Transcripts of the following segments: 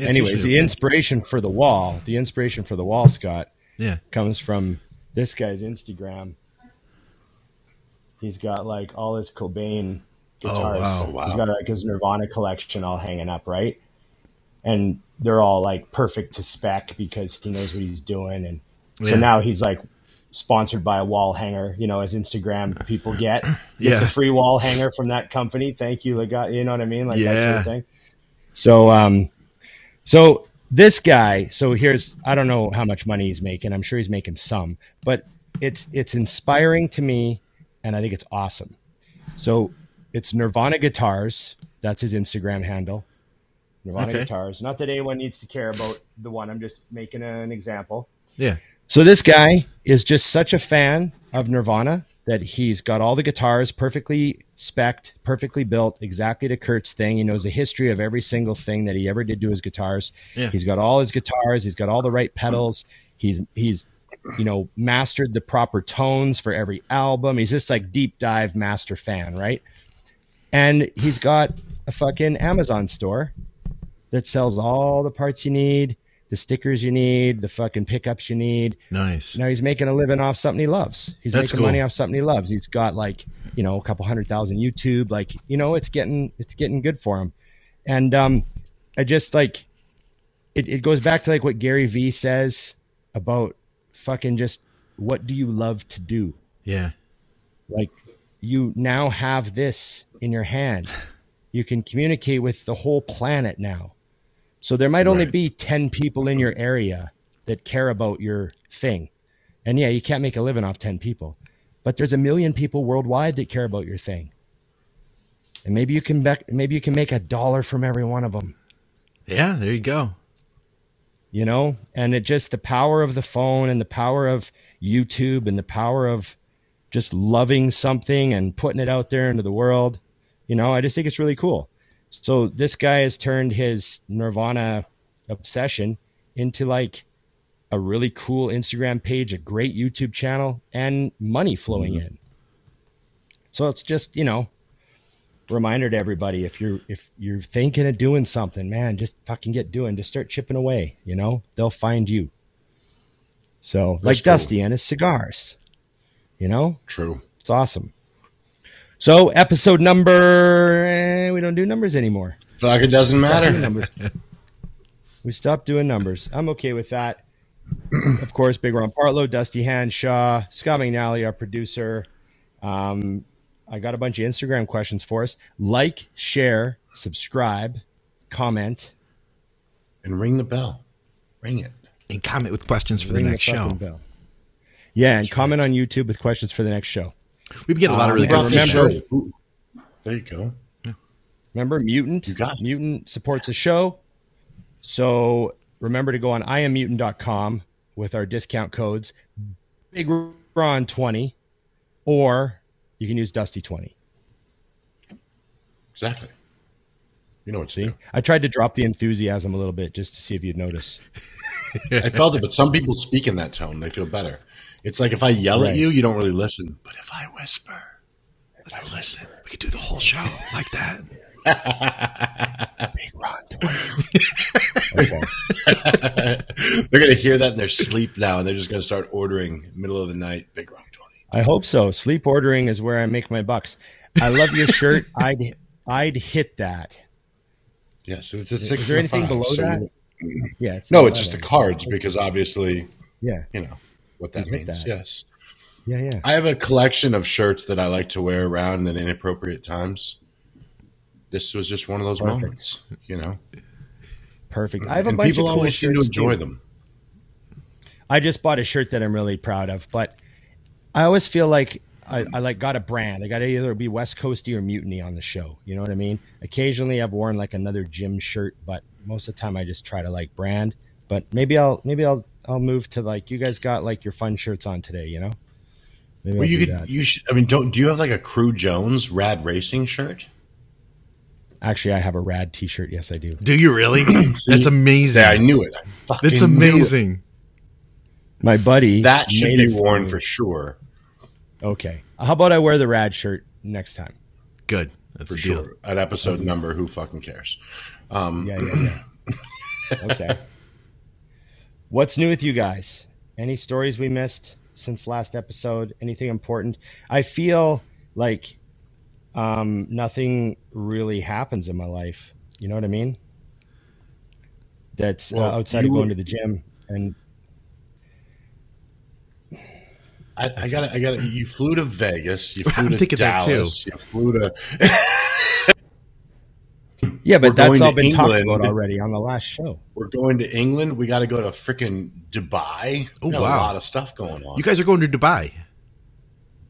Yeah, Anyways, the inspiration for the wall, the inspiration for the wall, Scott, Yeah. comes from this guy's Instagram. He's got like all his Cobain guitars. wow, wow. He's got like his Nirvana collection all hanging up, right? And they're all like perfect to spec because he knows what he's doing. And so Yeah. now he's like sponsored by a wall hanger, you know, as Instagram people get. It's a free wall hanger from that company. Thank you. Like, you know what I mean? Like that sort of thing. So, um, so this guy, so here's I don't know how much money he's making. I'm sure he's making some, but it's it's inspiring to me and I think it's awesome. So it's Nirvana Guitars. That's his Instagram handle. Nirvana Okay. Guitars. Not that anyone needs to care about the one. I'm just making an example. Yeah. So this guy is just such a fan of Nirvana that he's got all the guitars perfectly spec'd, perfectly built, exactly to Kurt's thing. He knows the history of every single thing that he ever did to his guitars. Yeah. He's got all his guitars. He's got all the right pedals. He's he's you know mastered the proper tones for every album. He's just like deep dive master fan, right? And he's got a fucking Amazon store that sells all the parts you need, the stickers you need, the fucking pickups you need. Nice. Now he's making a living off something he loves. He's That's making cool. money off something he loves. He's got like, you know, a couple hundred thousand YouTube. Like, you know, it's getting it's getting good for him. And um I just like it, it goes back to like what Gary Vee says about fucking just what do you love to do? Yeah. like you now have this in your hand you can communicate with the whole planet now so there might only Right. be 10 people in your area that care about your thing and yeah you can't make a living off 10 people but there's a million people worldwide that care about your thing and maybe you can bec- maybe you can make a dollar from every one of them Yeah. There you go. you know and it just the power of the phone and the power of youtube and the power of just loving something and putting it out there into the world you know i just think it's really cool so this guy has turned his nirvana obsession into like a really cool instagram page a great youtube channel and money flowing mm-hmm. in. So it's just you know reminder to everybody if you're if you're thinking of doing something man just fucking get doing just start chipping away you know? They'll find you. So like cool. dusty and his cigars you know? True. it's awesome so episode number eh, we don't do numbers anymore Fuck, it doesn't Stop doing matter. we stopped doing numbers i'm okay with that of course big ron partlow dusty hanshaw scott mcnally our producer um, I got a bunch of Instagram questions for us. Like, share, subscribe, comment. And ring the bell. Ring it. And comment with questions for the ring next show. bell. Yeah, and comment on YouTube with questions for the next show. We get a lot of really Um, good and remember- feedback. show. There you go. Remember, Mutant? You got it. Mutant supports the show. So remember to go on iammutant.com with our discount codes Big Ron 20 or you can use Dusty 20. Exactly. You know what to See? do. I tried to drop the enthusiasm a little bit just to see if you'd notice. I felt it, but some people speak in that tone. They feel better. It's like if I yell Right. at you, you don't really listen. But if I whisper, I listen. We could do the whole show like that. Big Ron 20. They're gonna hear that in their sleep now, and they're just gonna start ordering middle of the night Big Rock Twenty. I hope so. Sleep ordering is where I make my bucks. I love your shirt. I'd I'd hit that. Yes, it's a six. there and a anything five, below so that? Yeah. It's No, it's just the cards because obviously, Yeah. you know what that means. that. Yes, Yeah. Yeah. I have a collection of shirts that I like to wear around at inappropriate times. This was just one of those Perfect. moments, you know. Perfect. I have a and bunch people of cool always seem to enjoy too. them. I just bought a shirt that I'm really proud of, but I always feel like I, I like got a brand. I got to either be West Coasty or Mutiny on the show. You know what I mean? Occasionally, I've worn like another gym shirt, but most of the time, I just try to like brand. But maybe I'll maybe I'll I'll move to like you guys got like your fun shirts on today. You know? Maybe Well, I'll you could, that. you should. I mean, don't do you have like a Cru Jones Rad Racing shirt? Actually, I have a rad T-shirt. Yes, I do. Do you really? That's amazing. Yeah, I knew it. I That's knew it. amazing. My buddy That should be worn for sure. Okay. How about I wear the rad shirt next time? Good. That's For a deal. sure. At episode number, who fucking cares? Um, Yeah, yeah, Okay. What's new with you guys? Any stories we missed since last episode? Anything important? I feel like um, nothing really happens in my life. You know what I mean? That's Well, uh, outside of going to the gym and I, I got. I got. You flew to Vegas. You flew I'm to thinking that too. Dallas. You flew to. yeah, but We're that's all to been talked about already on the last show. We're going to England. We got to go to freaking Dubai. Oh, wow. A lot of stuff going on. You guys are going to Dubai.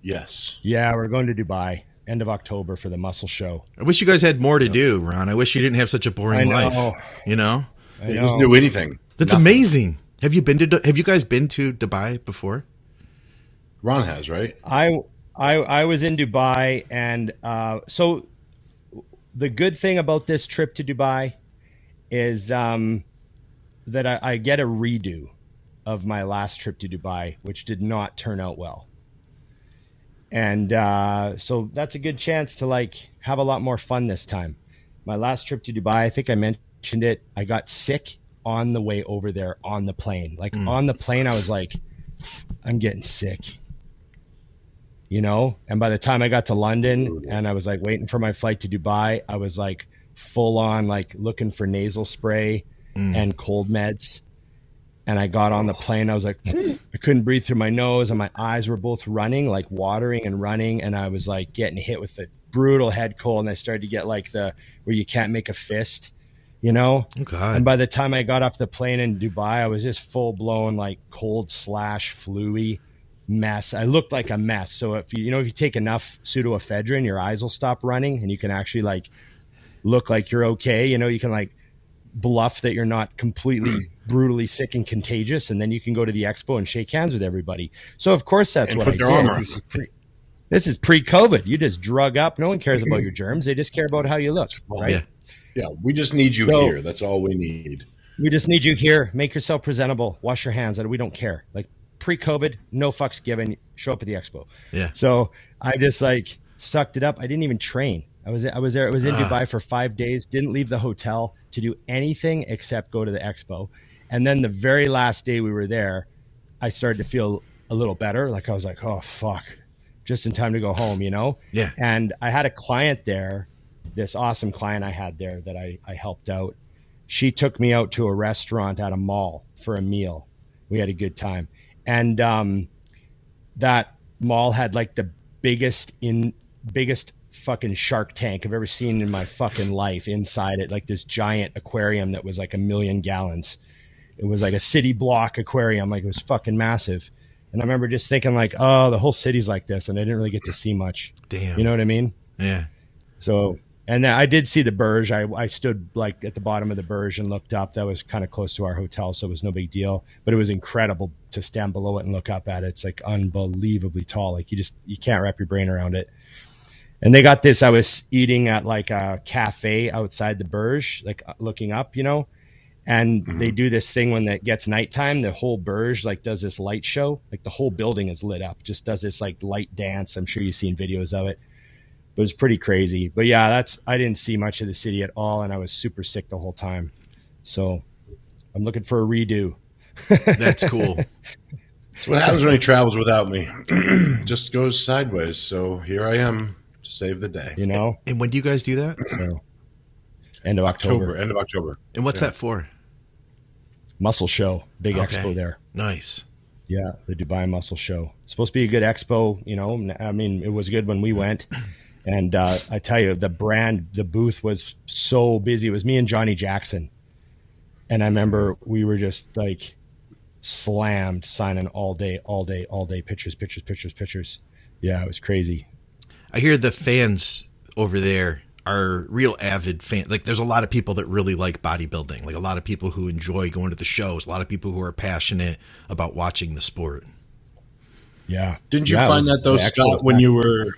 yes. Yeah, we're going to Dubai end of October for the Muscle Show. I wish you guys had more to do, Ron. I wish you didn't have such a boring I know. life. You know, I They know. just do anything. that's Nothing. amazing. Have you been to? Have you guys been to Dubai before? Ron has right. I I I was in Dubai, and uh, so the good thing about this trip to Dubai is um, that I, I get a redo of my last trip to Dubai, which did not turn out well. And uh, so that's a good chance to like have a lot more fun this time. My last trip to Dubai, I think I mentioned it. I got sick on the way over there on the plane. Like on the plane, I was like, I'm getting sick you know? And by the time i got to london and i was like waiting for my flight to dubai i was like full on like looking for nasal spray mm. and cold meds. And i got on the oh. plane. I was like i couldn't breathe through my nose and my eyes were both running like watering and running. And i was like getting hit with a brutal head cold. And i started to get like the where you can't make a fist you know? Oh God. and by the time I got off the plane in Dubai, I was just full blown like cold slash fluey mess. I looked like a mess. So if you you know if you take enough pseudoephedrine, your eyes will stop running and you can actually like look like you're okay. You know, you can like bluff that you're not completely brutally sick and contagious, and then you can go to the expo and shake hands with everybody. So of course that's And what I did. This is pre- This is pre-COVID. You just drug up. No one cares about your germs. They just care about how you look, right? Yeah. Yeah, we just need you So- here. That's all we need. We just need you here. Make yourself presentable. Wash your hands. We don't care. Like pre-COVID, no fucks given. Show up at the expo. Yeah. So I just like sucked it up. I didn't even train. I was I was there. I was in ah. Dubai for five days. Didn't leave the hotel to do anything except go to the expo. And then the very last day we were there, I started to feel a little better. Like I was like, oh fuck, just in time to go home. You know. Yeah. And I had a client there, this awesome client I had there that I I helped out she took me out to a restaurant at a mall for a meal. We had a good time. And um, that mall had like the biggest in biggest fucking shark tank I've ever seen in my fucking life inside it, like this giant aquarium that was like a million gallons. It was like a city block aquarium, like it was fucking massive. And I remember just thinking like, oh, the whole city's like this, and I didn't really get to see much. Damn. You know what I mean? Yeah. So, and then I did see the Burj. I, I stood like at the bottom of the Burj and looked up. That was kind of close to our hotel, so it was no big deal. But it was incredible to stand below it and look up at it. It's like unbelievably tall. Like you just you can't wrap your brain around it. And they got this. I was eating at like a cafe outside the Burj, like uh, looking up, you know. And they do this thing when it gets nighttime. The whole Burj like does this light show. Like the whole building is lit up. Just does this like light dance. I'm sure you've seen videos of it it was pretty crazy. But yeah, that's I didn't see much of the city at all, and I was super sick the whole time. So I'm looking for a redo. That's cool. That's what happens when he travels without me. just goes sideways. So here I am to save the day. You know, and when do you guys do that? so end of October, October, end of October. And what's that for? muscle show, big Okay. expo there. Nice. Yeah, the Dubai Muscle Show. It's supposed to be a good expo. You know, I mean, it was good when we went. And uh, I tell you, the brand, the booth was so busy. It was me and Johnny Jackson. And I remember we were just like slammed signing all day, all day, all day pictures, pictures, pictures, pictures. Yeah, it was crazy. I hear the fans over there are real avid fans. Like, there's a lot of people that really like bodybuilding. Like, a lot of people who enjoy going to the shows. A lot of people who are passionate about watching the sport. Yeah. Didn't you Yeah, find was- that though, Scott, when you were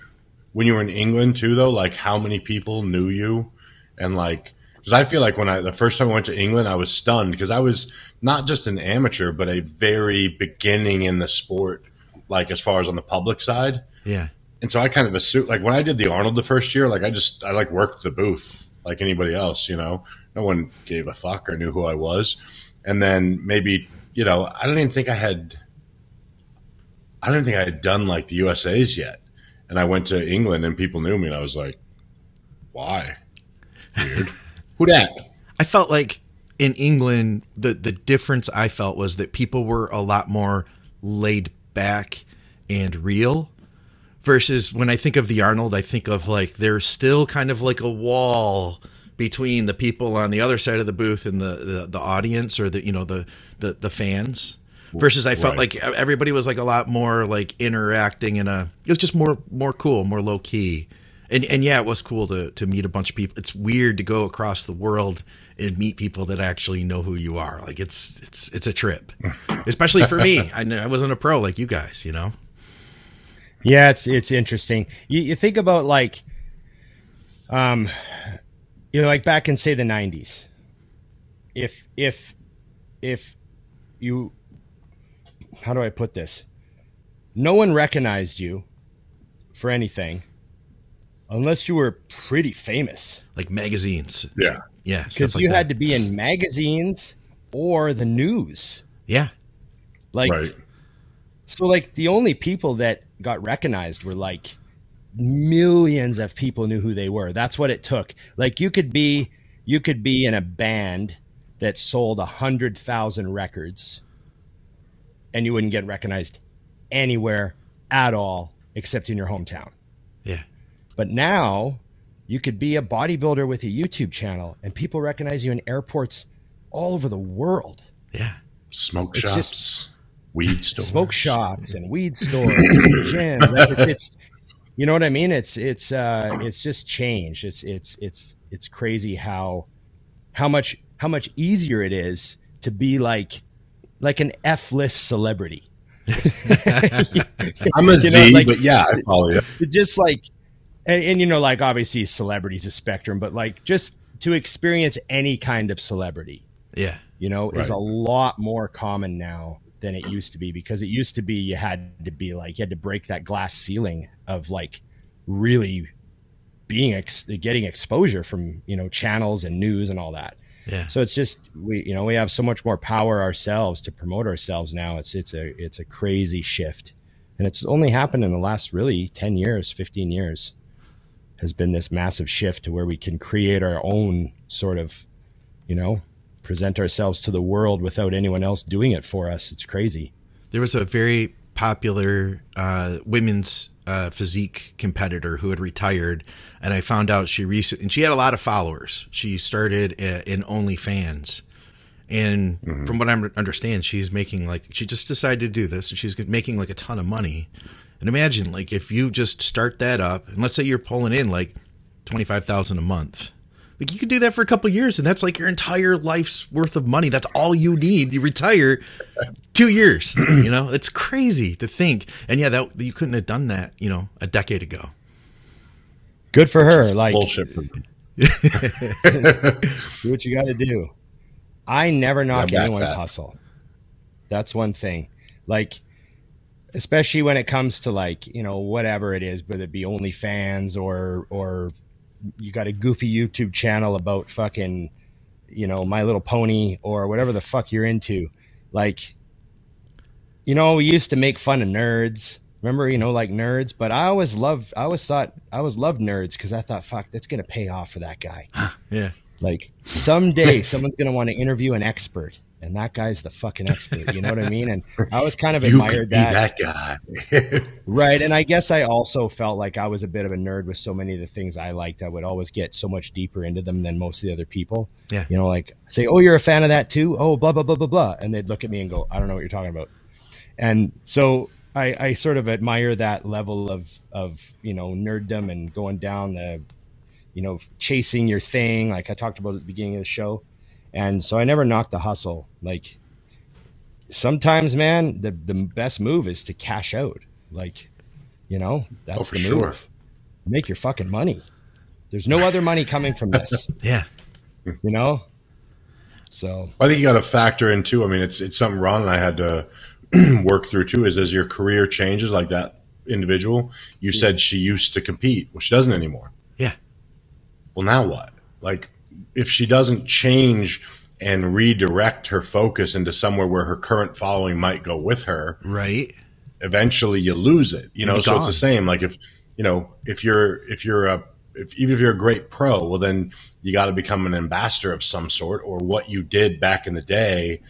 when you were in England too? Though, like how many people knew you, and like because I feel like when I the first time I went to England, I was stunned because I was not just an amateur, but a very beginning in the sport, like as far as on the public side. Yeah. And so I kind of assumed, like when I did the Arnold the first year, like I just I like worked the booth, like anybody else. You know, no one gave a fuck or knew who I was. And then maybe you know, I don't even think I had. I don't think I had done like the USA's yet, and I went to England and people knew me, and I was like, "Why? Weird. who that?" I felt like in England, the the difference I felt was that people were a lot more laid back and real. Versus when I think of the Arnold, I think of like there's still kind of like a wall between the people on the other side of the booth and the the, the audience or the you know the the, the fans. Versus I felt Right. like everybody was like a lot more like interacting in a it was just more more cool, more low key. And and yeah, it was cool to to meet a bunch of people. It's weird to go across the world and meet people that actually know who you are. Like it's it's it's a trip. Especially for me. I know I wasn't a pro like you guys, you know. Yeah, it's it's interesting. You, you think about like, um, you know, like back in say the '90s. If if if you, how do I put this? No one recognized you for anything, unless you were pretty famous, Like magazines. Yeah. Yeah. because Stuff like you that. had to be in magazines or the news. Yeah. Like right. So like the only people that got recognized were like millions of people knew who they were. That's what it took. Like you could be you could be in a band that sold a hundred thousand records and you wouldn't get recognized anywhere at all except in your hometown. Yeah. But now you could be a bodybuilder with a YouTube channel and people recognize you in airports all over the world. Yeah. Smoke It's shops, just- weed stores, smoke shops and weed stores and gym. Like, it's, it's you know what I mean? It's it's uh it's just changed. It's it's it's it's crazy how how much how much easier it is to be like like an F list celebrity. I'm a Z, know, like- but yeah, I follow you. just like and, and you know like obviously celebrity's a spectrum but like just to experience any kind of celebrity Yeah. you know is a lot more common now than it used to be because it used to be you had to be like you had to break that glass ceiling of like really being ex- getting exposure from you know channels and news and all that Yeah. so it's just we you know we have so much more power ourselves to promote ourselves now. It's it's a it's a crazy shift. And it's only happened in the last really 10 years 15 years has been this massive shift to where we can create our own sort of you know present ourselves to the world without anyone else doing it for us. It's crazy. There was a very popular uh, women's uh, physique competitor who had retired, and I found out she recent and she had a lot of followers. She started uh, in OnlyFans, and from what I understand, she's making like she just decided to do this, and she's making like a ton of money. And imagine like if you just start that up, and let's say you're pulling in like twenty five thousand a month. Like you could do that for a couple years, and that's like your entire life's worth of money. That's all you need. You retire two years. You know, it's crazy to think. And yeah, that you couldn't have done that. You know, a decade ago. good for her like Bullshit. do what you got to do. I never knock Yeah, anyone's that. hustle. That's one thing. Like, especially when it comes to like you know whatever it is, whether it be OnlyFans or or you got a goofy YouTube channel about fucking you know My Little Pony or whatever the fuck you're into. Like, you know, we used to make fun of nerds. Remember, you know, like nerds, but I always loved, I always thought, I always loved nerds because I thought, fuck, that's gonna pay off for that guy. Yeah. Like someday someone's gonna want to interview an expert, and that guy's the fucking expert. You know what I mean? And I was kind of admired that. that guy. right? And I guess I also felt like I was a bit of a nerd with so many of the things I liked. I would always get so much deeper into them than most of the other people. Yeah. You know, like say, "Oh, you're a fan of that too?" Oh, blah blah blah blah blah, and they'd look at me and go, "I don't know what you're talking about." And so I, I sort of admire that level of of you know nerddom and going down the you know chasing your thing like I talked about at the beginning of the show. And so I never knocked the hustle. Like sometimes, man, the the best move is to cash out. Like, you know, that's Oh, for the sure. move. Make your fucking money. There's no other money coming from this, Yeah. you know? So I think you got to factor in too. I mean, it's it's something Ron and I had to work through too. Is as your career changes, like that individual, you said she used to compete, well, she doesn't anymore. Yeah. Well, now what? Like if she doesn't change and redirect her focus into somewhere where her current following might go with her, Right. eventually you lose it. You know, so it's the same. Like if you know, if you're if you're a if even if you're a great pro, well then you got to become an ambassador of some sort, or what you did back in the day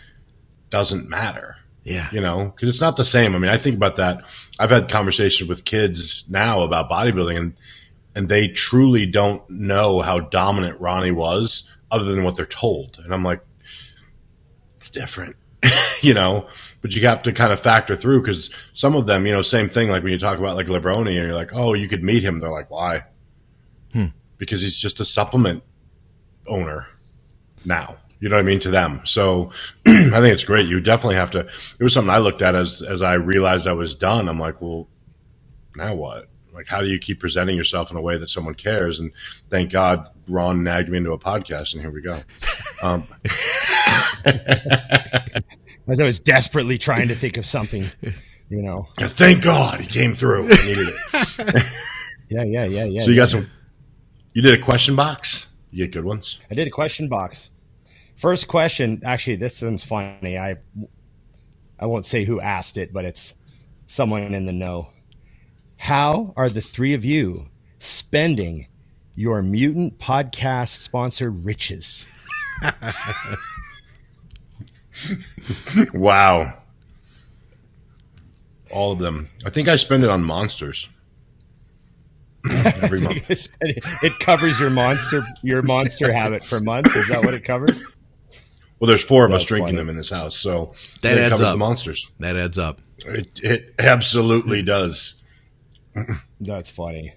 doesn't matter. Yeah. You know, because it's not the same. I mean, I think about that. I've had conversations with kids now about bodybuilding, and and they truly don't know how dominant Ronnie was, other than what they're told. And I'm like, it's different, you know. But you have to kind of factor through because some of them, you know, same thing. Like when you talk about like Lebroni, and you're like, oh, you could meet him. They're like, why? Hmm. Because he's just a supplement owner now. You know what I mean to them. So I think it's great. You definitely have to. It was something I looked at as as I realized I was done. I'm like, well, now what? Like, how do you keep presenting yourself in a way that someone cares? And thank God Ron nagged me into a podcast, and here we go. Um, As I was desperately trying to think of something, you know. and thank God he came through. I needed it. Yeah, yeah, yeah, yeah. so you yeah. got some. You did a question box. You get good ones. I did a question box. First question, actually, this one's funny. I I won't say who asked it, but it's someone in the know. How are the three of you spending your mutant podcast sponsored riches? Wow. All of them. I think I spend it on monsters. Every month. it covers your monster your monster habit for a month. Is that what it covers? Well, there's four of us drinking funny. them in this house, so That it adds covers up. the monsters. That adds up. It, it absolutely does. That's funny.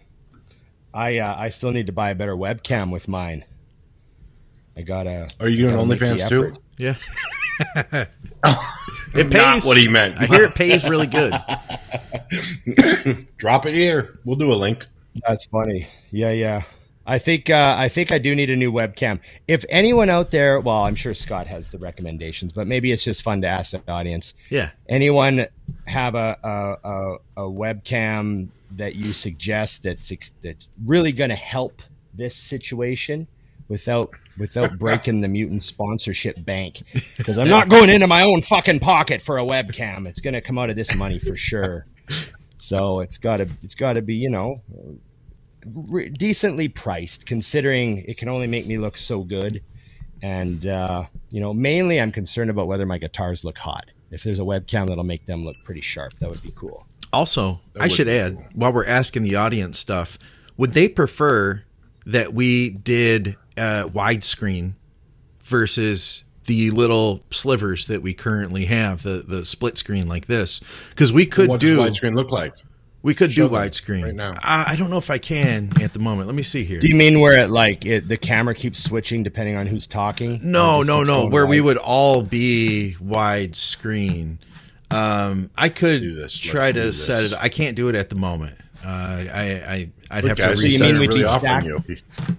I uh, I still need to buy a better webcam with mine. I gotta. Are you doing gotta OnlyFans too? Yeah. it pays. Not what he meant. I hear it pays really good. Drop it here. We'll do a link. That's funny. Yeah, yeah. I think uh, I think I do need a new webcam. If anyone out there, well, I'm sure Scott has the recommendations, but maybe it's just fun to ask the audience. Yeah. Anyone have a a, a, a webcam that you suggest that's that's really going to help this situation without without breaking the mutant sponsorship bank? Because I'm not going into my own fucking pocket for a webcam. It's going to come out of this money for sure. So it's got to it's got to be you know re- decently priced, considering it can only make me look so good. And uh, you know, mainly I'm concerned about whether my guitars look hot. If there's a webcam that'll make them look pretty sharp, that would be cool. Also, I should add cool. while we're asking the audience stuff, would they prefer that we did uh, widescreen versus the little slivers that we currently have, the the split screen like this? Because we could what do does widescreen look like? we could do Show them widescreen right now. I, I don't know if I can at the moment. Let me see here. Do you mean where it like it, the camera keeps switching depending on who's talking? No, no, no. going Where we would all be widescreen. Um, I could do this. try to do set this. it. I can't do it at the moment. Uh, I, I, I'd have to Guys, you reset. mean these we'd be really offering stacked? you.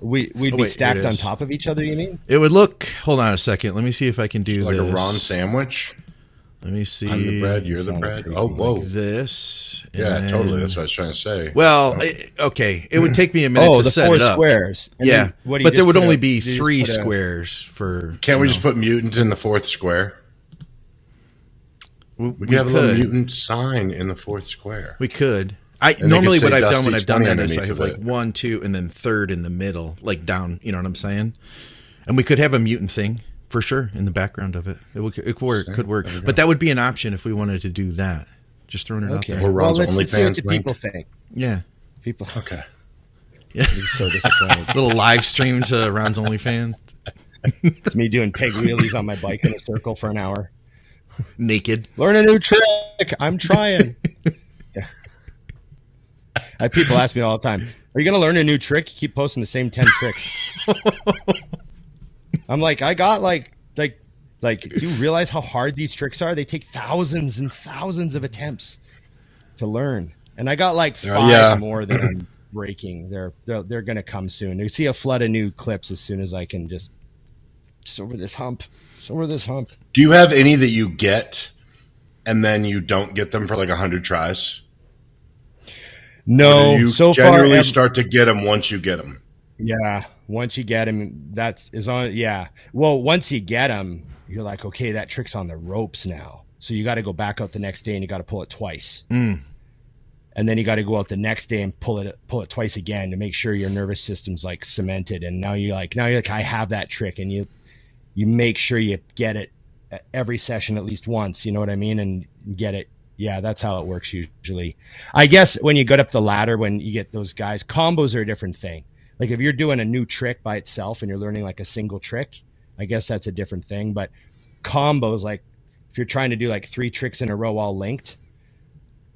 we we'd Oh, be stacked on top of each other. You mean? It would look. Hold on a second. Let me see if I can do Like this. a Ron sandwich. Let me see. I'm the bread, you're the bread. Oh, whoa. This. Yeah, then- totally. That's what I was trying to say. Well, it- okay. It would take me a minute Oh, to the set four it up. squares. And Yeah, then what do you but there would only a- be three put a- squares for. Can't we know, just put mutant in the fourth square? We, We could have a little mutant sign in the fourth square. We could. I they normally could what I've done when I've done that is I have like it. one, two, and then third in the middle, like down. You know what I'm saying? And we could have a mutant thing for sure in the background of it. It would it could work, could work. But that would be an option if we wanted to do that. Just throwing it Okay. out Or there. Well, Ron's let's see what the link. people think. Yeah, People Okay. are so disappointed. little live stream to Ron's OnlyFans, it's me doing peg wheelies on my bike in a circle for an hour. naked. Learn a new trick. I'm trying. Yeah. I, people ask me all the time, "Are you going to learn a new trick? You keep posting the same ten tricks." I'm like, I got like, like, like. Do you realize how hard these tricks are? They take thousands and thousands of attempts to learn, and I got like five yeah. more that I'm breaking. They're they're, they're going to come soon. You see a flood of new clips as soon as I can just, just over this hump, just over this hump. Do you have any that you get and then you don't get them for like a hundred tries? No, you so generally ev- start to get them once you get them? Yeah, once you get them, that's is on. Yeah, well, once you get them, you're like, okay, that trick's on the ropes now. So you got to go back out the next day and you got to pull it twice. Mm. And then you got to go out the next day and pull it pull it twice again to make sure your nervous system's like cemented. And now you're like, now you're like, I have that trick, and you you make sure you get it uh, every session at least once. You know what I mean? And get it. Yeah, that's how it works usually. I guess when you get up the ladder, when you get those guys, combos are a different thing. Like if you're doing a new trick by itself and you're learning like a single trick, I guess that's a different thing. But combos, like if you're trying to do like three tricks in a row all linked,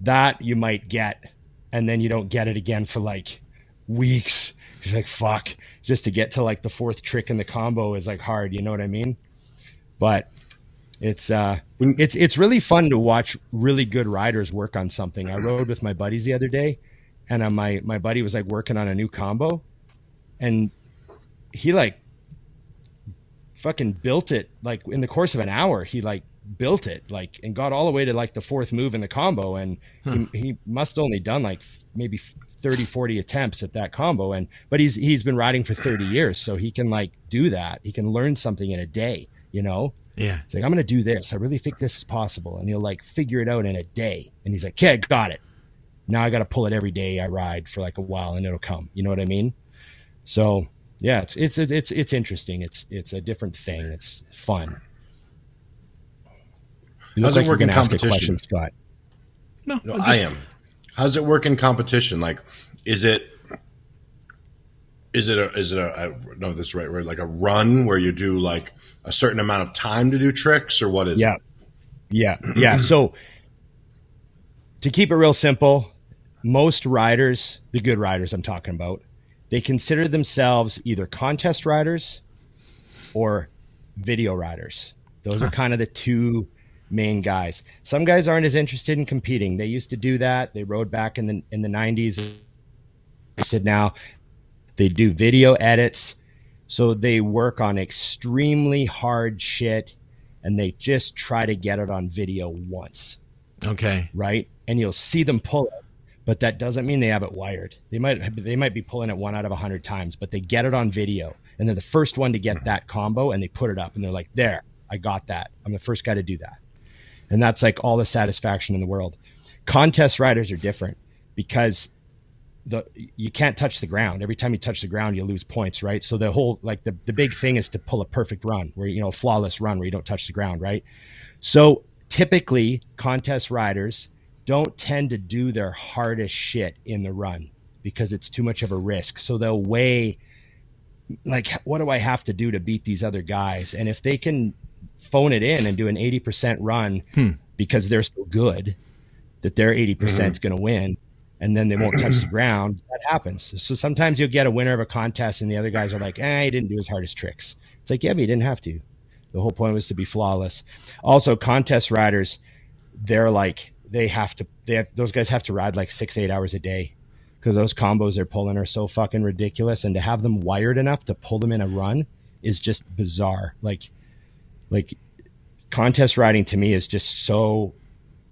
that you might get, and then you don't get it again for like weeks. You're like, fuck, just to get to like the fourth trick in the combo is like hard. You know what I mean? But it's uh, it's it's really fun to watch really good riders work on something. I rode with my buddies the other day, and uh, my my buddy was like working on a new combo, and he like fucking built it like in the course of an hour. He like built it like and got all the way to like the fourth move in the combo and huh. he, he must only done like maybe 30 40 attempts at that combo. And but he's he's been riding for 30 years so he can like do that. He can learn something in a day you know? Yeah. It's like i'm gonna do this. I really think this is possible. And he'll like figure it out in a day. And he's like okay got it. Now i gotta pull it every day i ride for like a while and it'll come. You know what i mean? So yeah it's it's it's it's interesting. It's it's a different thing. It's fun. You How's it like work in competition, question, Scott? No, no just... I am. How's it work in competition? Like, is it is it a is it a I don't know this right word like a run where you do like a certain amount of time to do tricks or what is yeah. it? Yeah. Yeah. so to keep it real simple, most riders, the good riders I'm talking about, they consider themselves either contest riders or video riders. Those huh. are kind of the two main guys. Some guys aren't as interested in competing. They used to do that. They rode back in the in the 90s. Interested now. They do video edits. So they work on extremely hard shit and they just try to get it on video once. Okay. Right? And you'll see them pull it, but that doesn't mean they have it wired. They might they might be pulling it one out of a hundred times, but they get it on video. And they're the first one to get that combo and they put it up and they're like, there, I got that. I'm the first guy to do that. And that's like all the satisfaction in the world. Contest riders are different because the you can't touch the ground. Every time you touch the ground, you lose points, right? So the whole like the, the big thing is to pull a perfect run where you know a flawless run where you don't touch the ground, right? So typically contest riders don't tend to do their hardest shit in the run because it's too much of a risk. So they'll weigh like what do I have to do to beat these other guys? And if they can phone it in and do an 80% run hmm. because they're so good that their 80% is mm-hmm. going to win and then they won't touch the ground. That happens. So sometimes you'll get a winner of a contest and the other guys are like, eh, he didn't do his hardest tricks. It's like, yeah, but he didn't have to. The whole point was to be flawless. Also, contest riders, they're like, they have to, they have, those guys have to ride like six, eight hours a day because those combos they're pulling are so fucking ridiculous. And to have them wired enough to pull them in a run is just bizarre. Like, like contest riding to me is just so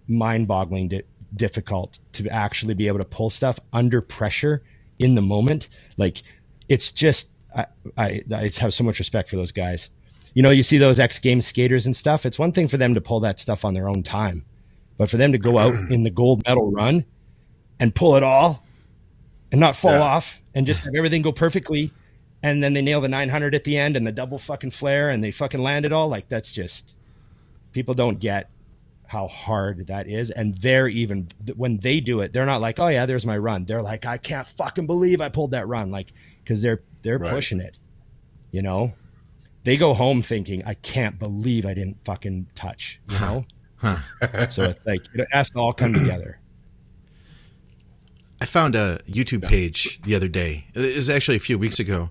mind-boggling di- difficult to actually be able to pull stuff under pressure in the moment. Like it's just I, I, I just have so much respect for those guys. You know, you see those X Games skaters and stuff. It's one thing for them to pull that stuff on their own time, but for them to go out in the gold medal run and pull it all and not fall yeah. off and just have everything go perfectly and then they nail the 900 at the end and the double fucking flare and they fucking land it all. Like that's just people don't get how hard that is. And they're even when they do it they're not like oh yeah there's my run. They're like i can't fucking believe i pulled that run. Like because they're they're right. pushing it you know? They go home thinking i can't believe i didn't fucking touch you know? Huh. so it's like it has to all come together. I found a YouTube page the other day. It was actually a few weeks ago.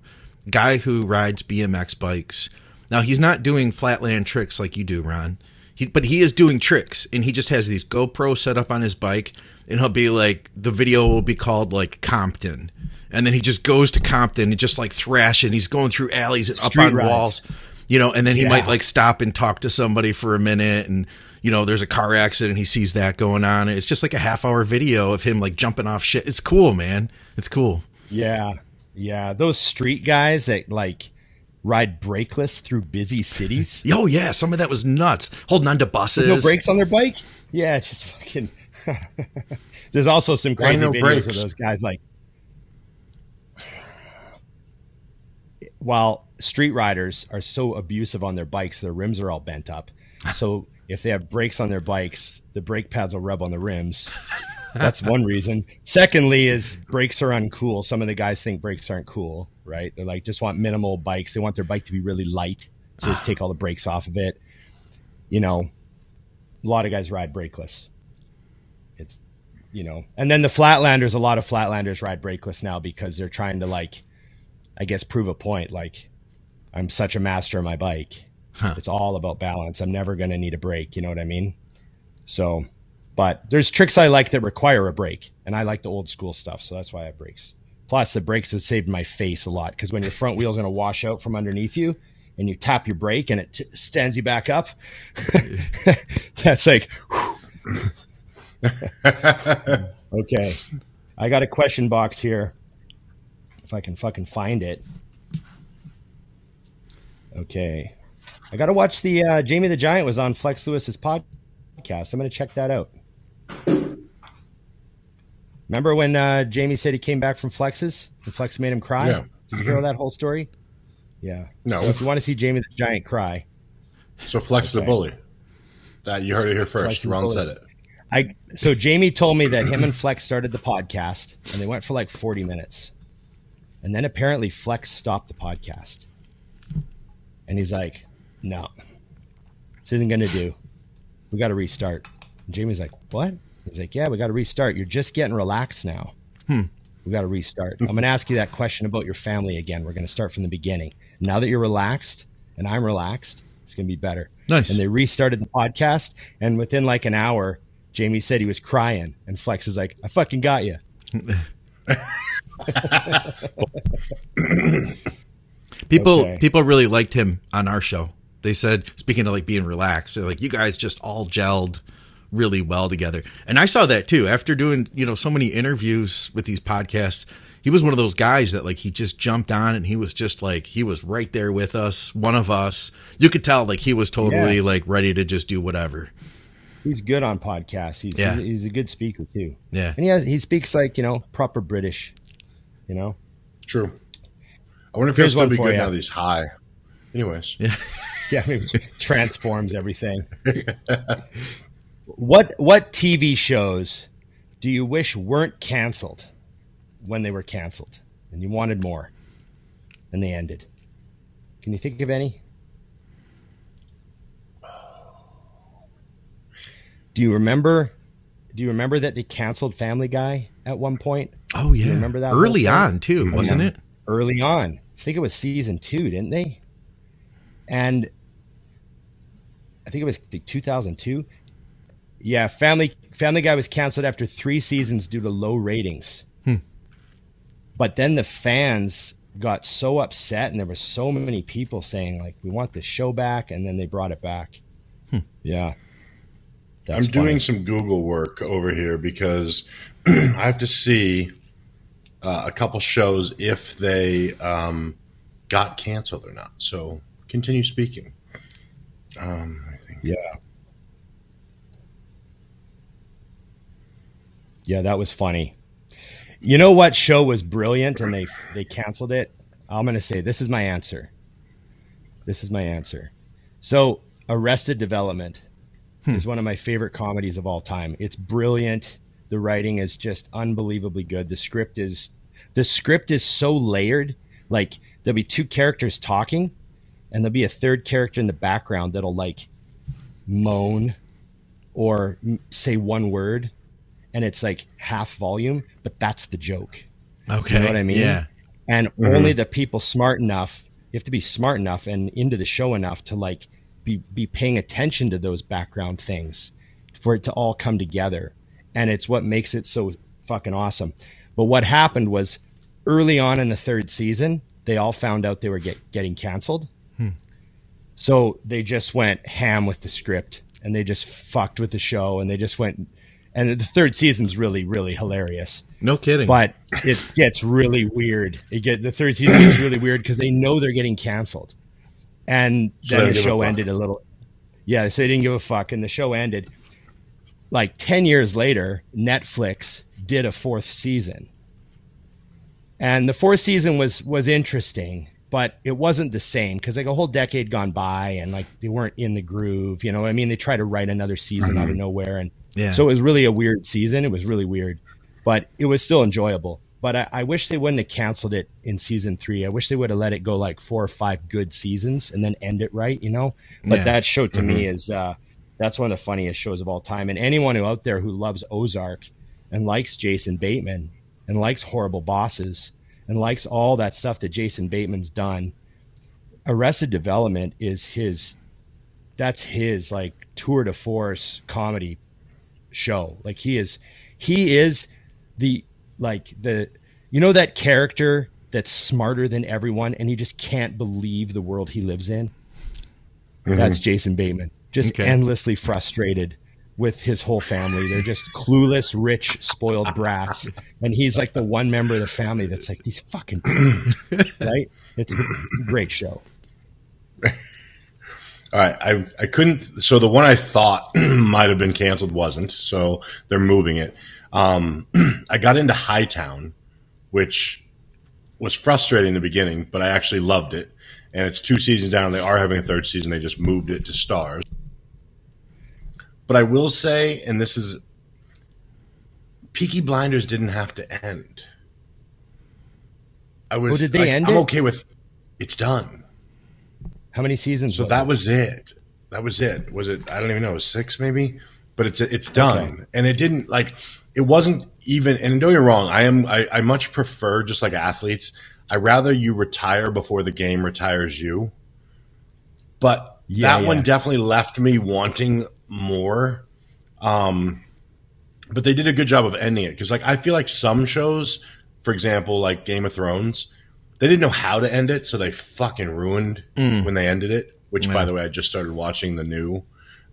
Guy who rides BMX bikes. Now he's not doing flatland tricks like you do, Ron. He, but he is doing tricks, and he just has these GoPro set up on his bike, and he'll be like, the video will be called like Compton, and then he just goes to Compton and just like thrashing. He's going through alleys and Street up on rides. walls, you know, and then he yeah. might like stop and talk to somebody for a minute and you know, there's a car accident. He sees that going on. And it's just like a half hour video of him like jumping off shit. It's cool, man. It's cool. Yeah. Yeah, those street guys that like ride brakeless through busy cities. Oh yeah, some of that was nuts. Holding on to buses. no brakes on their bike. Yeah, it's just fucking. There's also some crazy no videos brakes? of those guys like. While street riders are so abusive on their bikes, their rims are all bent up. So if they have brakes on their bikes, the brake pads will rub on the rims. That's one reason. Secondly, is brakes are uncool. Some of the guys think brakes aren't cool, right? They're like just want minimal bikes. They want their bike to be really light, so just take all the brakes off of it. You know, a lot of guys ride brakeless. It's you know, and then the flatlanders. A lot of flatlanders ride brakeless now because they're trying to like, I guess, prove a point. Like, I'm such a master of my bike. It's all about balance. I'm never going to need a brake. You know what I mean? So, but there's tricks I like that require a brake, and I like the old school stuff. So that's why I have brakes. Plus, the brakes have saved my face a lot because when your front wheel's going to wash out from underneath you, and you tap your brake and it t- stands you back up, that's like. okay, I got a question box here. If I can fucking find it. Okay. I got to watch the uh, Jamie the Giant was on Flex Lewis's podcast. I'm going to check that out. Remember when uh, Jamie said he came back from Flex's and Flex made him cry? Yeah. Did you hear that whole story? Yeah. No. So if you want to see Jamie the Giant cry, So flex the bully. That you heard it here first. the Ron said it. I so Jamie told me that him and Flex started the podcast and they went for like 40 minutes. And then apparently Flex stopped the podcast. And he's like, "No. This isn't going to do. We got to restart." And Jamie's like, "What?" He's like, "Yeah, we got to restart. You're just getting relaxed now. Hmm. We got to restart. I'm going to ask you that question about your family again. We're going to start from the beginning. Now that you're relaxed and I'm relaxed, it's going to be better." Nice. And they restarted the podcast, and within like an hour, Jamie said he was crying, and Flex is like, "I fucking got you." People Okay. people really liked him on our show. They said, speaking of like being relaxed, they're like, you guys just all gelled really well together. And I saw that too. After doing, you know, so many interviews with these podcasts, he was one of those guys that like he just jumped on and he was just like he was right there with us, one of us. You could tell like he was totally Yeah. like ready to just do whatever. He's good on podcasts. He's Yeah. he's, he's a good speaker too. Yeah. and he has he speaks like you know proper British. You know, True. I wonder if he'll Here's still be for good you. now that he's high. Anyways. yeah, I mean, transforms everything. what what TV shows do you wish weren't canceled when they were canceled, and you wanted more, and they ended? Can you think of any? Do you remember? Do you remember that they canceled Family Guy at one point? Oh yeah. remember that early on too, wasn't it? early on. I think it was season two, didn't they? And I think it was 2002. Yeah, Family Family Guy was canceled after three seasons due to low ratings. But then the fans got so upset, and there were so many people saying like, "We want the show back," and then they brought it back. Yeah, I'm That's doing some Google work over here because I have to see uh, a couple shows if they um, got canceled or not. So continue speaking. Um, I think Yeah. Yeah, that was funny. You know what show was brilliant and they they canceled it? I'm going to say this is my answer. This is my answer. So, Arrested Development hmm. is one of my favorite comedies of all time. It's brilliant. The writing is just unbelievably good. The script is the script is so layered. Like there'll be two characters talking and there'll be a third character in the background that'll like moan or m- say one word and it's like half volume, but that's the joke. Okay. You know what I mean? Yeah. And only mm-hmm. the people smart enough, you have to be smart enough and into the show enough to like be be paying attention to those background things for it to all come together. And it's what makes it so fucking awesome. But what happened was early on in the third season, they all found out they were get, getting canceled. So they just went ham with the script and they just fucked with the show and they just went and the third season's really really hilarious. No kidding. But it gets really weird. It get the third season is really weird because they know they're getting canceled, and then they the a show ended a little. Yeah, so they didn't give a fuck, and the show ended. Like ten years later, Netflix did a fourth season, and the fourth season was was interesting, but it wasn't the same because like a whole decade gone by, and like they weren't in the groove. You know, I mean, they tried to write another season out of nowhere, and Yeah. so it was really a weird season. It was really weird, but it was still enjoyable. But I, I wish they wouldn't have canceled it in season three. I wish they would have let it go like four or five good seasons and then end it right, you know. But Yeah. that show to me is uh, that's one of the funniest shows of all time. And anyone who out there who loves Ozark and likes Jason Bateman and likes horrible bosses and likes all that stuff that Jason Bateman's done, Arrested Development is his. That's his like tour de force comedy show. Like he is, he is the like the you know that character that's smarter than everyone and he just can't believe the world he lives in. Mm-hmm. That's Jason Bateman. Just Okay. endlessly frustrated with his whole family. They're just clueless, rich, spoiled brats. And he's like the one member of the family that's like these fucking right? It's a great show. All right, I I couldn't. So the one I thought might have been canceled wasn't. So they're moving it. Um, I got into Hightown, which was frustrating in the beginning, but I actually loved it. And it's two seasons down. They are having a third season. They just moved it to Starz. But I will say, and this is, Peaky Blinders didn't have to end. I was. Oh, did they like, end I'm it? okay with. It's done. How many seasons? So was that it? was it. That was it. Was it? I don't even know. It was six maybe, but it's it's done. Okay. And it didn't like. It wasn't even. And don't get me wrong. I am. I, I much prefer just like athletes. I rather you retire before the game retires you. But Yeah, that one definitely left me wanting more. Um, but they did a good job of ending it because like I feel like some shows, for example, like Game of Thrones, they didn't know how to end it, so they fucking ruined when they ended it. Which, by the way, I just started watching the new,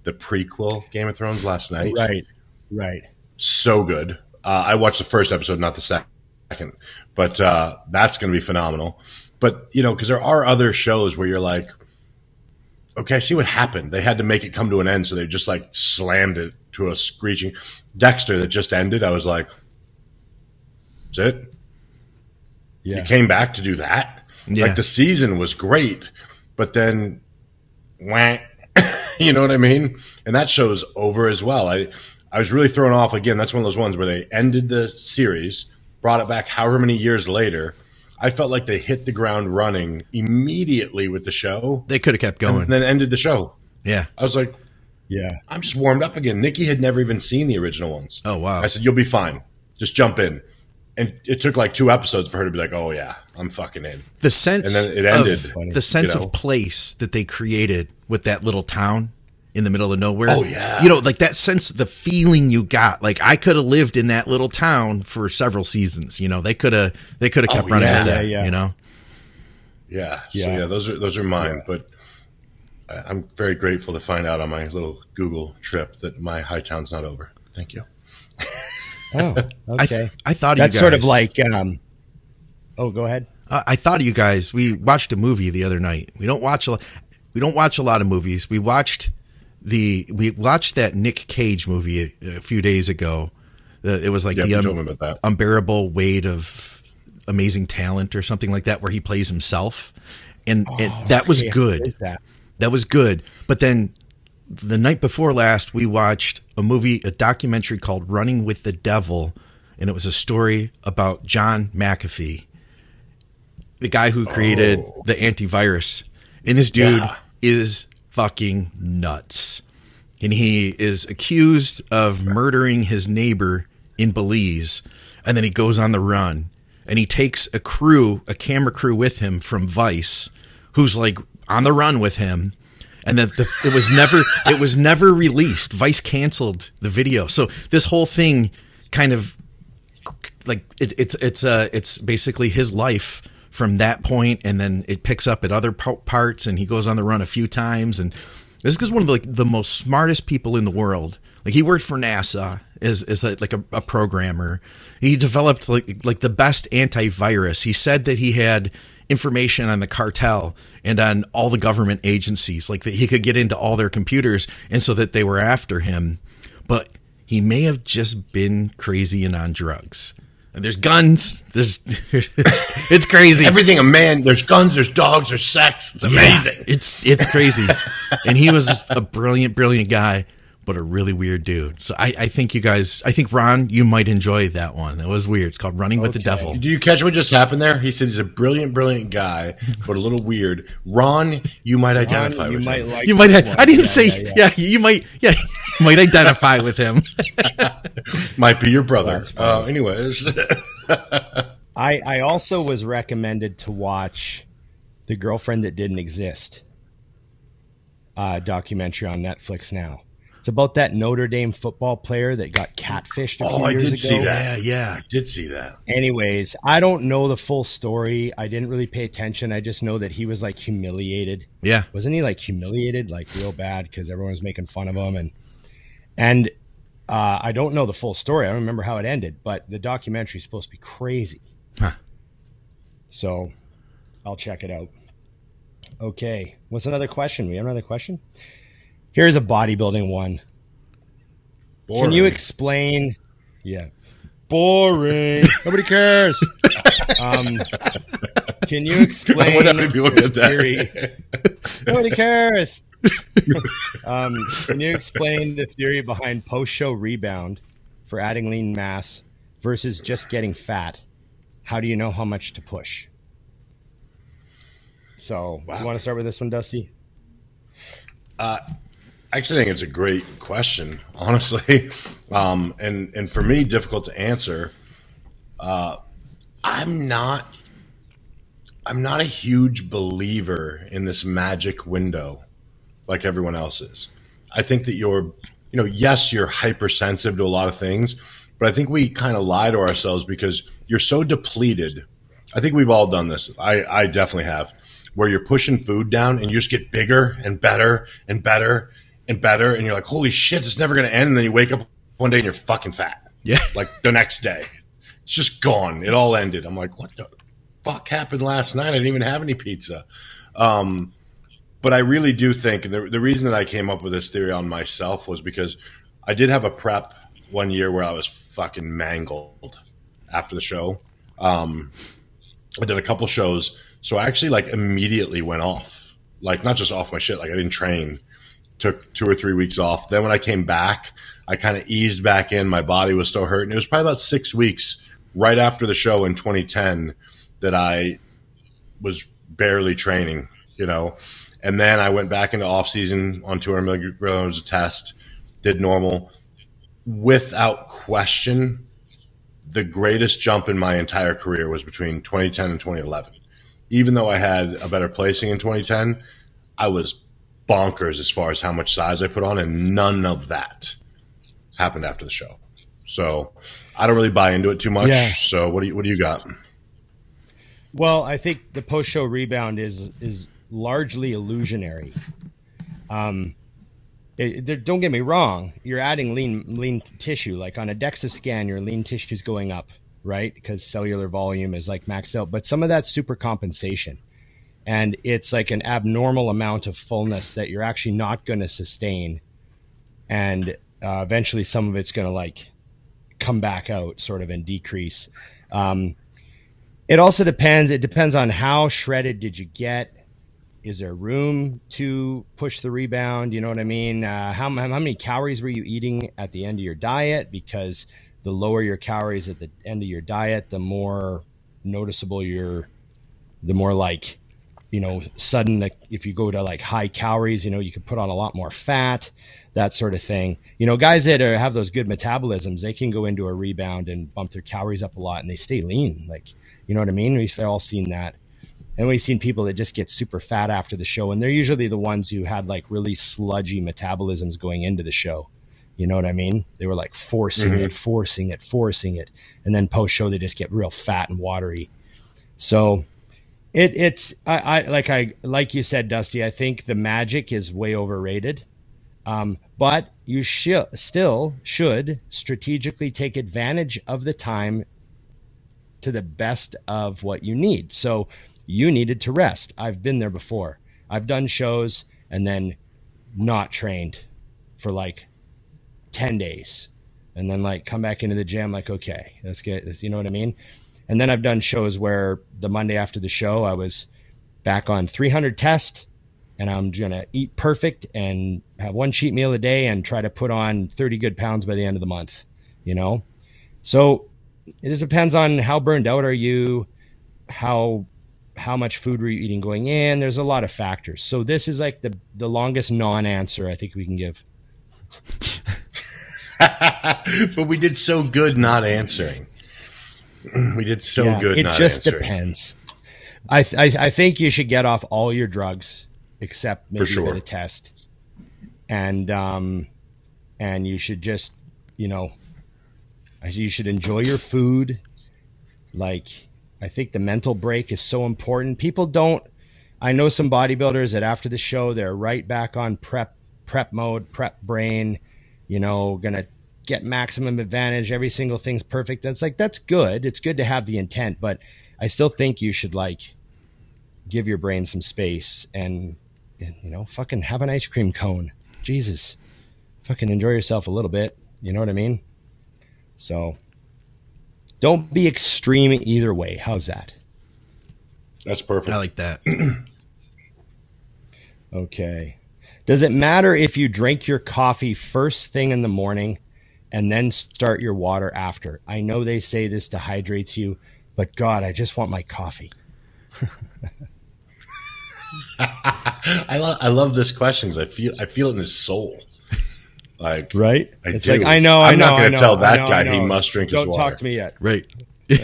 the prequel Game of Thrones last night. right, right. So good. Uh, I watched the first episode, not the second, but uh, that's going to be phenomenal. But you know, because there are other shows where you're like, okay, I see what happened. They had to make it come to an end, so they just like slammed it to a screeching. Dexter that just ended, I was like, that's it. Yeah. You came back to do that. Yeah. Like the season was great, but then, wah, you know what I mean? And that show's over as well. I I was really thrown off again. That's one of those ones where they ended the series, brought it back however many years later. I felt like they hit the ground running immediately with the show, they could have kept going. and then ended the show. yeah. I was like, Yeah. I'm just warmed up again. Nikki had never even seen the original ones. Oh wow. I said, "You'll be fine. Just jump in." And it took like two episodes for her to be like, "Oh yeah, I'm fucking in." the sense And then it ended, of the sense you know? of place that they created with that little town in the middle of nowhere. Oh, yeah. you know, like that sense, the feeling you got. Like I could have lived in that little town for several seasons. You know, they could have they could have kept Oh, running yeah. with that. Yeah, yeah. You know, Yeah. So Yeah. yeah, those are those are mine. But I- I'm very grateful to find out on my little Google trip that my Hightown's not over. Thank you. Oh, I okay. I thought of That's you sort of like um Oh, go ahead. I I thought of you guys. We watched a movie the other night. We don't watch a lot. We don't watch a lot of movies. We watched the we watched that Nick Cage movie a, a few days ago. Uh, it was like Yeah, the un- told me about that. unbearable weight of amazing talent or something like that, where he plays himself, and, and that was Yeah, good. that? That was good. But then the night before last, we watched a movie, a documentary called Running with the Devil, and it was a story about John McAfee, the guy who created Oh. the antivirus. And this dude Yeah. is fucking nuts. And he is accused of murdering his neighbor in Belize. And then he goes on the run. And he takes a crew, a camera crew with him from Vice, who's like on the run with him. And that the, it was never it was never released. Vice canceled the video. So this whole thing kind of like it, it's it's uh it's basically his life from that point and then it picks up at other parts and he goes on the run a few times and this is one of the, like the most smartest people in the world like he worked for nasa as, as a, like a, a programmer. He developed like like the best antivirus. He said that he had information on the cartel and on all the government agencies, like that he could get into all their computers, and so that they were after him. But he may have just been crazy and on drugs. And there's guns. There's it's, it's crazy. Everything a man. There's guns. There's dogs. There's sex. It's amazing. Yeah, it's it's crazy. and he was a brilliant, brilliant guy, but a really weird dude. So I, I think you guys, I think Ron, you might enjoy that one. It was weird. It's called Running with the Devil. Do you catch what just happened there? He said he's a brilliant, brilliant guy, but a little weird. Ron, you might identify Ron, you with might like You might. this one. I didn't Yeah, say. yeah, Yeah, yeah. you might. Yeah, you might identify with him. Might be your brother. Uh, anyways, I, I also was recommended to watch The Girlfriend That Didn't Exist uh, documentary on Netflix now. It's about that Notre Dame football player that got catfished a few oh, I did ago. see that. Yeah, yeah. I did see that. Anyways, I don't know the full story. I didn't really pay attention. I just know that he was like humiliated. Yeah. Wasn't he like humiliated, like real bad because everyone was making fun of him and and uh, I don't know the full story. I don't remember how it ended, but the documentary is supposed to be crazy. Huh. So I'll check it out. Okay. What's another question? We have another question? Here's a bodybuilding one. Can you explain? Yeah. Boring. Nobody cares. um, can you explain What happened to people the get that? theory? Nobody cares. um, can you explain the theory behind post-show rebound for adding lean mass versus just getting fat? How do you know how much to push? So, Wow. you want to start with this one, Dusty? I actually think it's a great question, honestly, um, and and for me, difficult to answer. Uh, I'm not. I'm not a huge believer in this magic window, like everyone else is. I think that you're, you know, yes, you're hypersensitive to a lot of things, but I think we kind of lie to ourselves because you're so depleted. I think we've all done this. I, I definitely have, where you're pushing food down and you just get bigger and better and better and better, and you're like, holy shit, it's never going to end. And then you wake up one day and you're fucking fat. Yeah. Like the next day, it's just gone. It all ended. I'm like, what the fuck happened last night? I didn't even have any pizza. Um, but I really do think, and the, the reason that I came up with this theory on myself was because I did have a prep one year where I was fucking mangled after the show. Um, I did a couple shows, so I actually like immediately went off, like not just off my shit, like I didn't train. Took two or three weeks off. Then when I came back, I kind of eased back in. My body was still hurting. It was probably about six weeks right after the show in 2010 that I was barely training, you know. And then I went back into off season on 200 milligrams of test, did normal. Without question, the greatest jump in my entire career was between 2010 and 2011. Even though I had a better placing in 2010, I was bonkers as far as how much size I put on, and none of that happened after the show. So I don't really buy into it too much. Yeah. So what do you what do you got? Well, I think the post show rebound is is largely illusionary. Um, it, don't get me wrong. You're adding lean lean tissue, like on a DEXA scan, your lean tissue is going up, right? Because cellular volume is like maxed out. But some of that's super compensation, and it's like an abnormal amount of fullness that you're actually not going to sustain, and uh, eventually some of it's going to like come back out, sort of, and decrease. Um, it also depends. It depends on how shredded did you get. Is there room to push the rebound? You know what I mean? Uh, how, how many calories were you eating at the end of your diet? Because the lower your calories at the end of your diet, the more noticeable your, the more like, you know, sudden. Like if you go to like high calories, you know, you can put on a lot more fat, that sort of thing. You know, guys that are, have those good metabolisms, they can go into a rebound and bump their calories up a lot, and they stay lean. Like you know what I mean? We've all seen that. And we've seen people that just get super fat after the show, and they're usually the ones who had like really sludgy metabolisms going into the show. You know what I mean? They were like forcing mm-hmm. it, forcing it, forcing it, and then post show they just get real fat and watery. So it it's I, I like I like you said, Dusty. I think the magic is way overrated. Um, but you sh- still should strategically take advantage of the time to the best of what you need. So you needed to rest. I've been there before. I've done shows and then not trained for like 10 days and then like come back into the gym like okay let's get you know what i mean and then i've done shows where the monday after the show i was back on 300 test and i'm gonna eat perfect and have one cheat meal a day and try to put on 30 good pounds by the end of the month you know? So it just depends on how burned out are you how how much food were you eating going in? There's a lot of factors. So this is like the the longest non-answer i think we can give. But we did so good not answering. We did so yeah, good. It just answering. depends. I, th- I, I think you should get off all your drugs except maybe sure. get a test, and um, and you should just you know, you should enjoy your food. Like I think the mental break is so important. People don't. I know some bodybuilders that after the show they're right back on prep prep mode, prep brain you know, gonna get maximum advantage. Every single thing's perfect. That's like that's good. It's good to have the intent, but I still think you should like give your brain some space and, and you know, fucking have an ice cream cone. Jesus, fucking enjoy yourself a little bit. You know what I mean? So don't be extreme either way. How's that? That's perfect. I like that. okay. Does it matter if you drink your coffee first thing in the morning and then start your water after? I know they say this dehydrates you, but God, I just want my coffee. I love I love this question because I feel I feel it in his soul. Like right, I it's do. like I know. I'm I know, not going to tell that know, guy he must drink Don't his water. Don't talk to me yet. Right.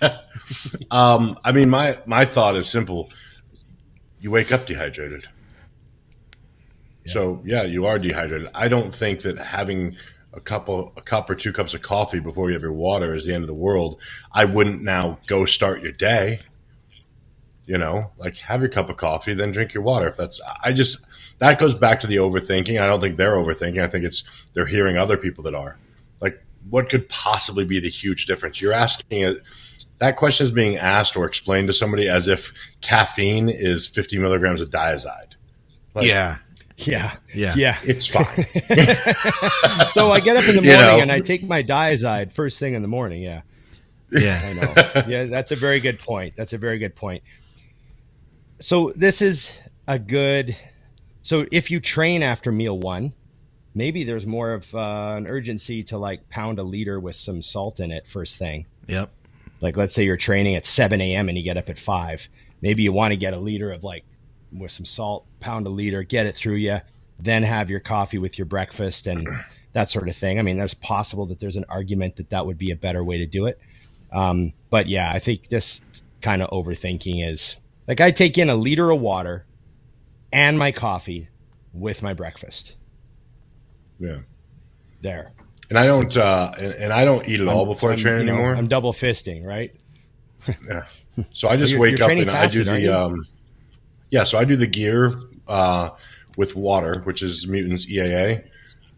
um, I mean, my my thought is simple. You wake up dehydrated. So yeah, you are dehydrated. I don't think that having a couple, a cup or two cups of coffee before you have your water is the end of the world. I wouldn't now go start your day. You know, like have your cup of coffee, then drink your water. If that's, I just that goes back to the overthinking. I don't think they're overthinking. I think it's they're hearing other people that are. Like, what could possibly be the huge difference? You're asking it. That question is being asked or explained to somebody as if caffeine is 50 milligrams of Dyazide. Like, yeah, yeah. Yeah. Yeah. It's fine. so I get up in the morning you know? and I take my Dyazide first thing in the morning. Yeah. Yeah. I know. Yeah. That's a very good point. That's a very good point. So this is a good. So if you train after meal one, maybe there's more of uh, an urgency to like pound a liter with some salt in it first thing. Yep. Like let's say you're training at 7 a.m. and you get up at five. Maybe you want to get a liter of like with some salt, pound a liter, get it through you, then have your coffee with your breakfast and that sort of thing. I mean, there's possible that there's an argument that that would be a better way to do it. Um, but yeah, I think this kind of overthinking is like I take in a liter of water and my coffee with my breakfast. Yeah. There. And I don't, uh, and, and I don't eat at all before I'm, I train anymore. Know, I'm double fisting, right? yeah. So I just wake up and fasted, I do the, um, yeah, so I do the gear uh, with water, which is Mutants EAA.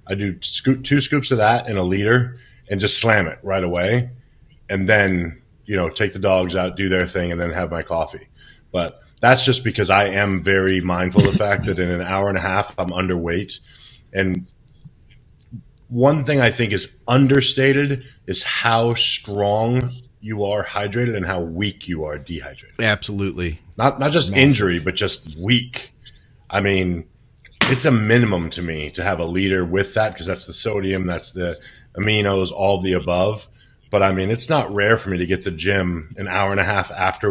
I do scoop, two scoops of that in a liter and just slam it right away, and then you know take the dogs out, do their thing, and then have my coffee. But that's just because I am very mindful of the fact that in an hour and a half I'm underweight, and one thing I think is understated is how strong you are hydrated and how weak you are dehydrated. Absolutely. Not not just Massive. injury, but just weak. I mean, it's a minimum to me to have a liter with that because that's the sodium, that's the aminos, all the above. But I mean, it's not rare for me to get the gym an hour and a half after